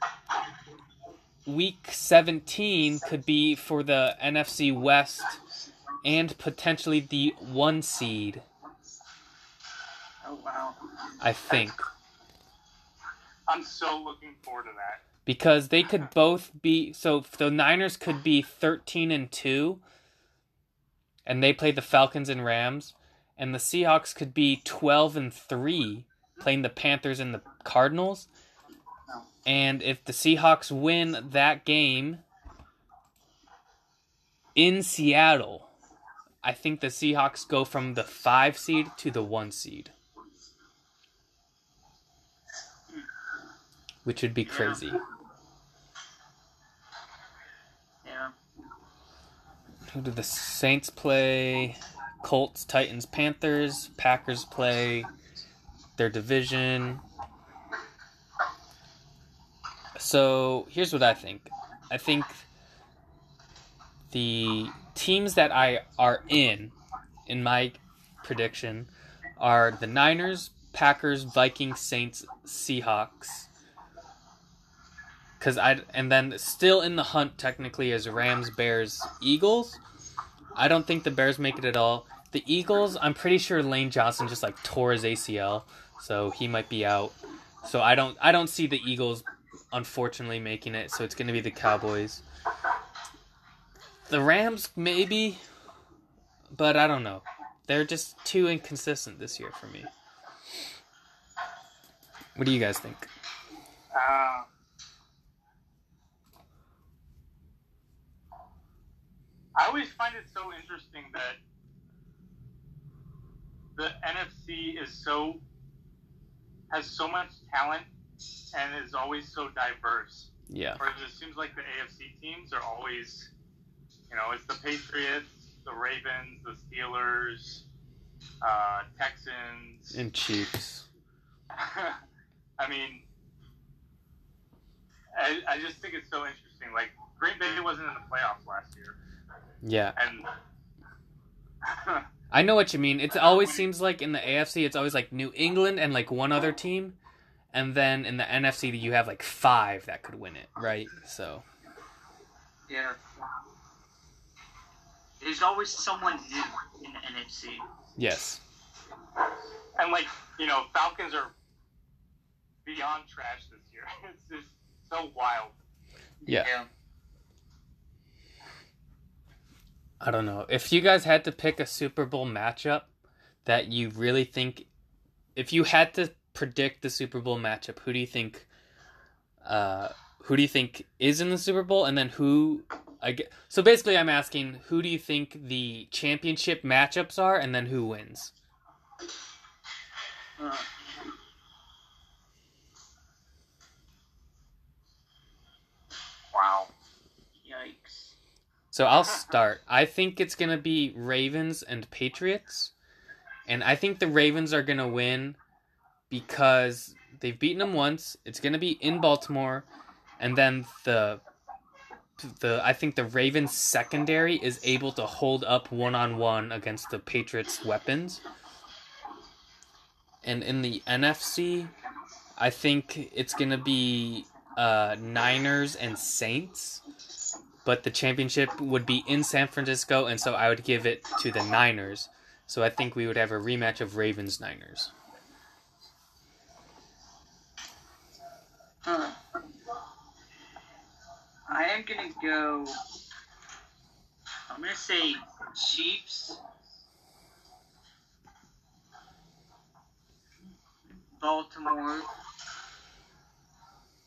week 17 could be for the NFC West and potentially the 1 seed, Oh wow. I think. I'm so looking forward to that. because they could both be so the Niners could be 13 and 2 and they play the Falcons and Rams and the Seahawks could be 12 and 3 playing the Panthers and the Cardinals and if the Seahawks win that game in Seattle I think the Seahawks go from the 5 seed to the 1 seed which would be crazy Yeah. Who do the Saints play? Colts, Titans, Panthers. Packers play their division. So here's what I think. I think the teams that I are in, in my prediction, are the Niners, Packers, Vikings, Saints, Seahawks. Cause I and then still in the hunt technically is Rams, Bears, Eagles. I don't think the Bears make it at all. The Eagles, I'm pretty sure Lane Johnson just like tore his ACL, so he might be out. So I don't I don't see the Eagles unfortunately making it. So it's going to be the Cowboys. The Rams maybe, but I don't know. They're just too inconsistent this year for me. What do you guys think? Uh, I always find it so interesting that the NFC is so has so much talent and is always so diverse. Yeah. Whereas it seems like the AFC teams are always, you know, it's the Patriots, the Ravens, the Steelers, uh, Texans. And Chiefs. I mean, I, I just think it's so interesting. Like Green Bay wasn't in the playoffs last year, Yeah. and I know what you mean. It always seems like in the AFC, it's always like New England and like one other team, and then in the NFC, you have like five that could win it, right? So Yeah. There's always someone new in the NFC. yes, and like you know, Falcons are beyond trash this year. It's just so wild. yeah. I don't know if you guys had to pick a Super Bowl matchup that you really think, if you had to predict the Super Bowl matchup, who do you think? Uh, who do you think is in the Super Bowl, and then who? I get, so basically, I'm asking who do you think the championship matchups are, and then who wins? Uh, Wow. yikes. So I'll start. I think it's gonna be Ravens and Patriots, and I think the Ravens are gonna win because they've beaten them once. It's gonna be in Baltimore, and then the the I think the Ravens secondary is able to hold up one on one against the Patriots' weapons. And in the NFC, I think it's gonna be uh, Niners and Saints but the championship would be in San Francisco, and so I would give it to the Niners. So I think we would have a rematch of Ravens Niners. Huh. I am gonna go. I'm gonna say Chiefs. Baltimore.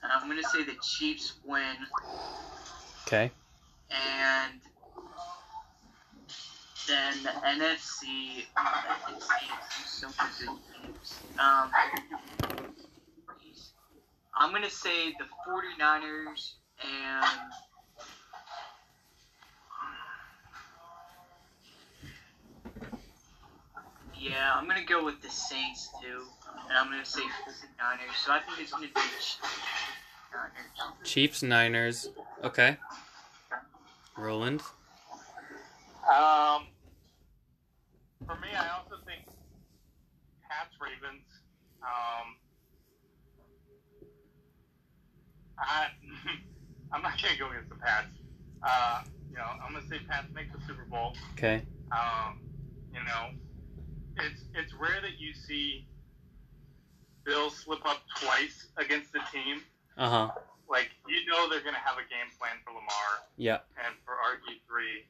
And I'm gonna say the Chiefs win, Okay. and then the NFC. So. Um, I'm gonna say the 49ers and yeah, I'm gonna go with the Saints too, and I'm gonna say 49ers. So I think it's gonna be Chiefs, 49ers. Chiefs Niners. Okay. Roland. Um, for me, I also think Pats Ravens. Um, I, I'm not gonna go against the Pats. Uh, you know, I'm gonna say Pats make the Super Bowl. Okay. Um, you know, it's it's rare that you see Bills slip up twice against the team. Uh huh. Like you know they're gonna have a game plan for Lamar Yeah. and for RG three,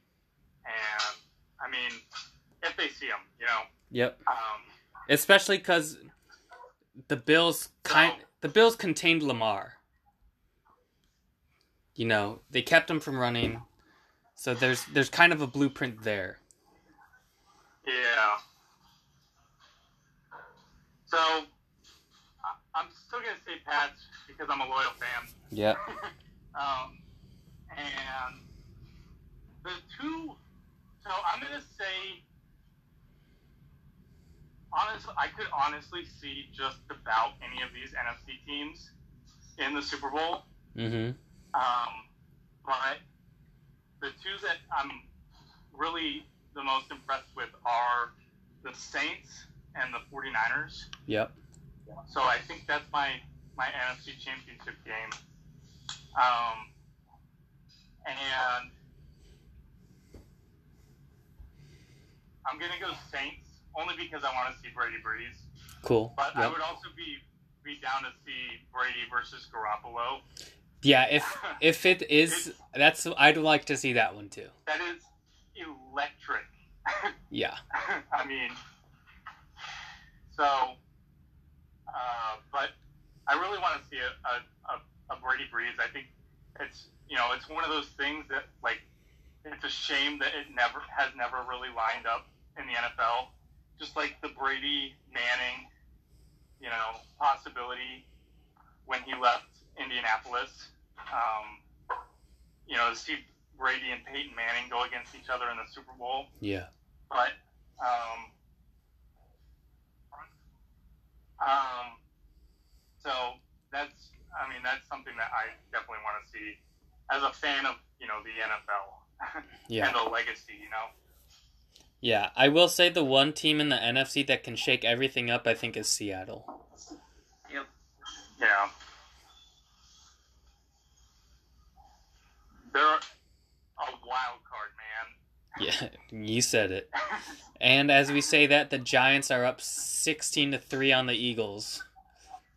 and I mean, if they see him, you know, Yep. um, Especially because the Bills kind the Bills contained Lamar. You know they kept him from running, so there's there's kind of a blueprint there. yeah. So I- I'm still gonna say Pats because I'm a loyal fan. Yep. um, and the two, so I'm gonna say, honestly, I could honestly see just about any of these NFC teams in the Super Bowl. Mm-hmm. Um, but the two that I'm really the most impressed with are the Saints and the 49ers. Yep. So I think that's my my NFC Championship game. Um, and I'm gonna go Saints only because I want to see Brady Brees. Cool. But I would also be be down to see Brady versus Garoppolo. Yeah, if if it is, that's I'd like to see that one too. That is electric. Yeah. I mean, so, uh, but I really want to see a, a, a, a Brady Brees. I think it's you know it's one of those things that like it's a shame that it never has never really lined up in the NFL. Just like the Brady Manning, you know, possibility when he left Indianapolis. Um, you know, to see Brady and Peyton Manning go against each other in the Super Bowl Yeah. but um, um, so that's I mean that's something that I definitely want to see as a fan of you know the NFL Yeah. and the legacy. You know, Yeah. I will say the one team in the NFC that can shake everything up, I think, is Seattle. Yep. Yeah. They're a wild card, man. Yeah, you said it. And as we say that, the Giants are up 16 to 3 on the Eagles.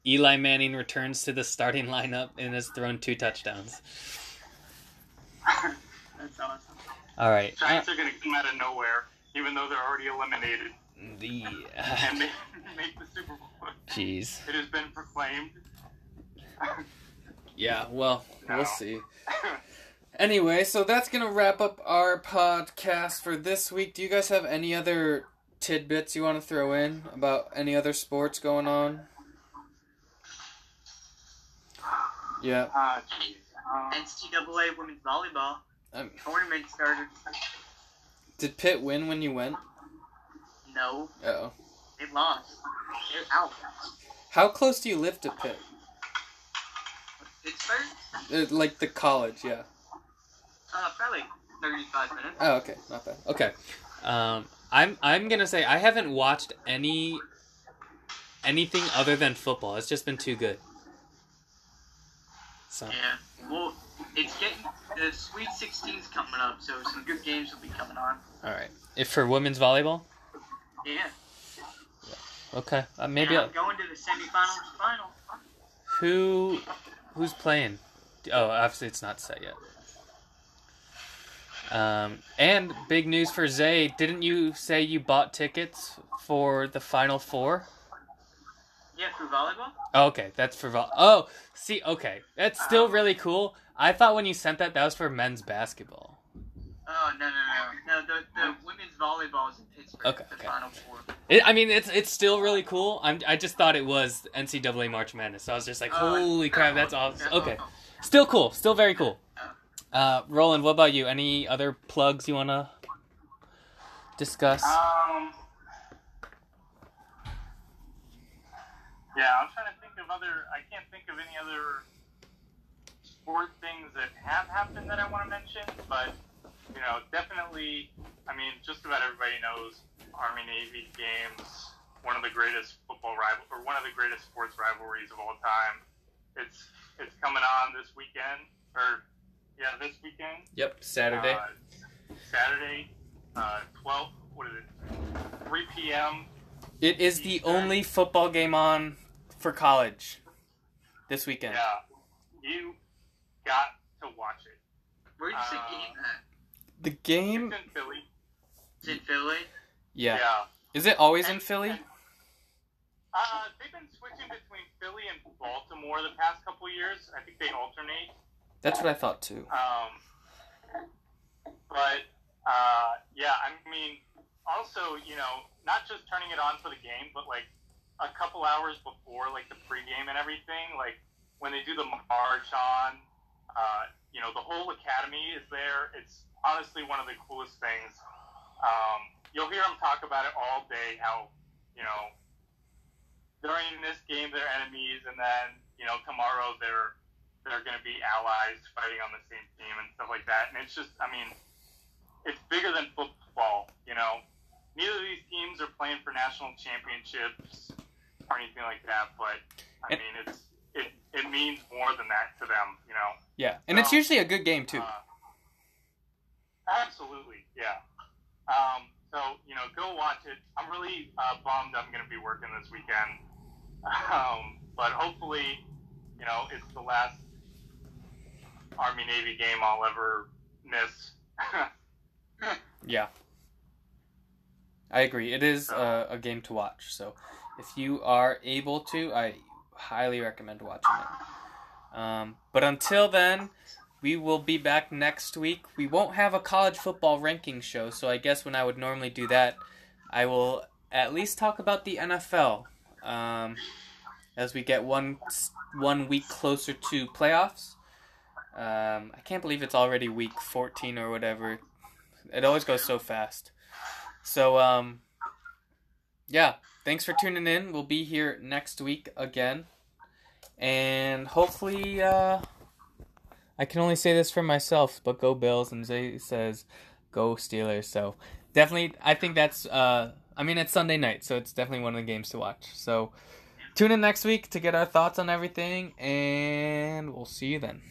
Eli Manning returns to the starting lineup and has thrown two touchdowns. That's awesome. All right. Uh, Giants are going to come out of nowhere, even though they're already eliminated the and make, make the Super Bowl. jeez. It has been proclaimed. Yeah, well, No. we'll see. Anyway, so that's gonna wrap up our podcast for this week. Do you guys have any other tidbits you want to throw in about any other sports going on? Yeah. Ah, jeez. Um, NCAA women's volleyball Um, tournament started. did Pitt win when you went? No, Oh. they lost. They're out. How close do you live to Pitt? Pittsburgh? Uh, like the college, yeah. Uh, probably 35 minutes. Oh, okay, not bad. Okay. Um, I'm I'm gonna say I haven't watched any anything other than football. It's just been too good. So Yeah. Well, it's getting the Sweet 16's coming up, so some good games will be coming on. all right. If for women's volleyball, Yeah. okay. Uh, maybe I'm going to the semifinals final. who who's playing? Oh, obviously it's not set yet. Um, and big news for Zay. Didn't you say you bought tickets for the final four? Yeah, for volleyball. Oh, okay, that's for vol. Oh, see, okay, that's still really cool. I thought when you sent that, that was for men's basketball. Oh no no no no! The the women's volleyball is in Pittsburgh. Okay, The okay. final four. It, I mean, it's it's still really cool. I'm I just thought it was NCAA March Madness, so I was just like, Uh, holy crap, no, that's awesome. Okay, still cool, still very cool. Uh, Roland, what about you? Any other plugs you wanna discuss? Um. Yeah, I'm trying to think of other. I can't think of any other sport things that have happened that I want to mention, but you know, definitely. I mean, just about everybody knows Army Navy games. One of the greatest football rival, or one of the greatest sports rivalries of all time. It's it's coming on this weekend, or yeah, this weekend. yep, Saturday. Uh, Saturday, uh, 12, what is it? 3 p.m. it is the only football game on for college this weekend. Yeah. You got to watch it. Where's the Uh, game at? The game, It's in Philly. Is it Philly? yeah. Yeah. Is it always in Philly? Uh, they've been switching between Philly and Baltimore the past couple years. I think they alternate. That's what I thought too. Um, but uh, yeah, I mean, also, you know, not just turning it on for the game, but like a couple hours before, like the pregame and everything, like when they do the march on, uh, you know, the whole academy is there. It's honestly one of the coolest things. Um, you'll hear them talk about it all day. How you know during this game they're enemies, and then you know tomorrow they're they're going to be allies fighting on the same team and stuff like that. And it's just, I mean, it's bigger than football. You know, neither of these teams are playing for national championships or anything like that. But I And- mean, it's it it means more than that to them. You know. Yeah, and it's usually a good game too. Uh, absolutely, yeah. Um, So you know, go watch it. I'm really uh, bummed I'm going to be working this weekend, um, but hopefully, you know, it's the last Army Navy game I'll ever miss. Yeah. I agree. It is a, a game to watch. So if you are able to, I highly recommend watching it. Um, but until then, we will be back next week. We won't have a college football ranking show, so I guess when I would normally do that, I will at least talk about the NFL um, as we get one one week closer to playoffs. Um, I can't believe it's already week 14 or whatever. It always goes so fast. So, um, yeah, thanks for tuning in. We'll be here next week again. And hopefully, uh, I can only say this for myself, but go Bills. And Zay says, go Steelers. So, definitely, I think that's, uh, I mean, it's Sunday night, so it's definitely one of the games to watch. So, tune in next week to get our thoughts on everything, and we'll see you then.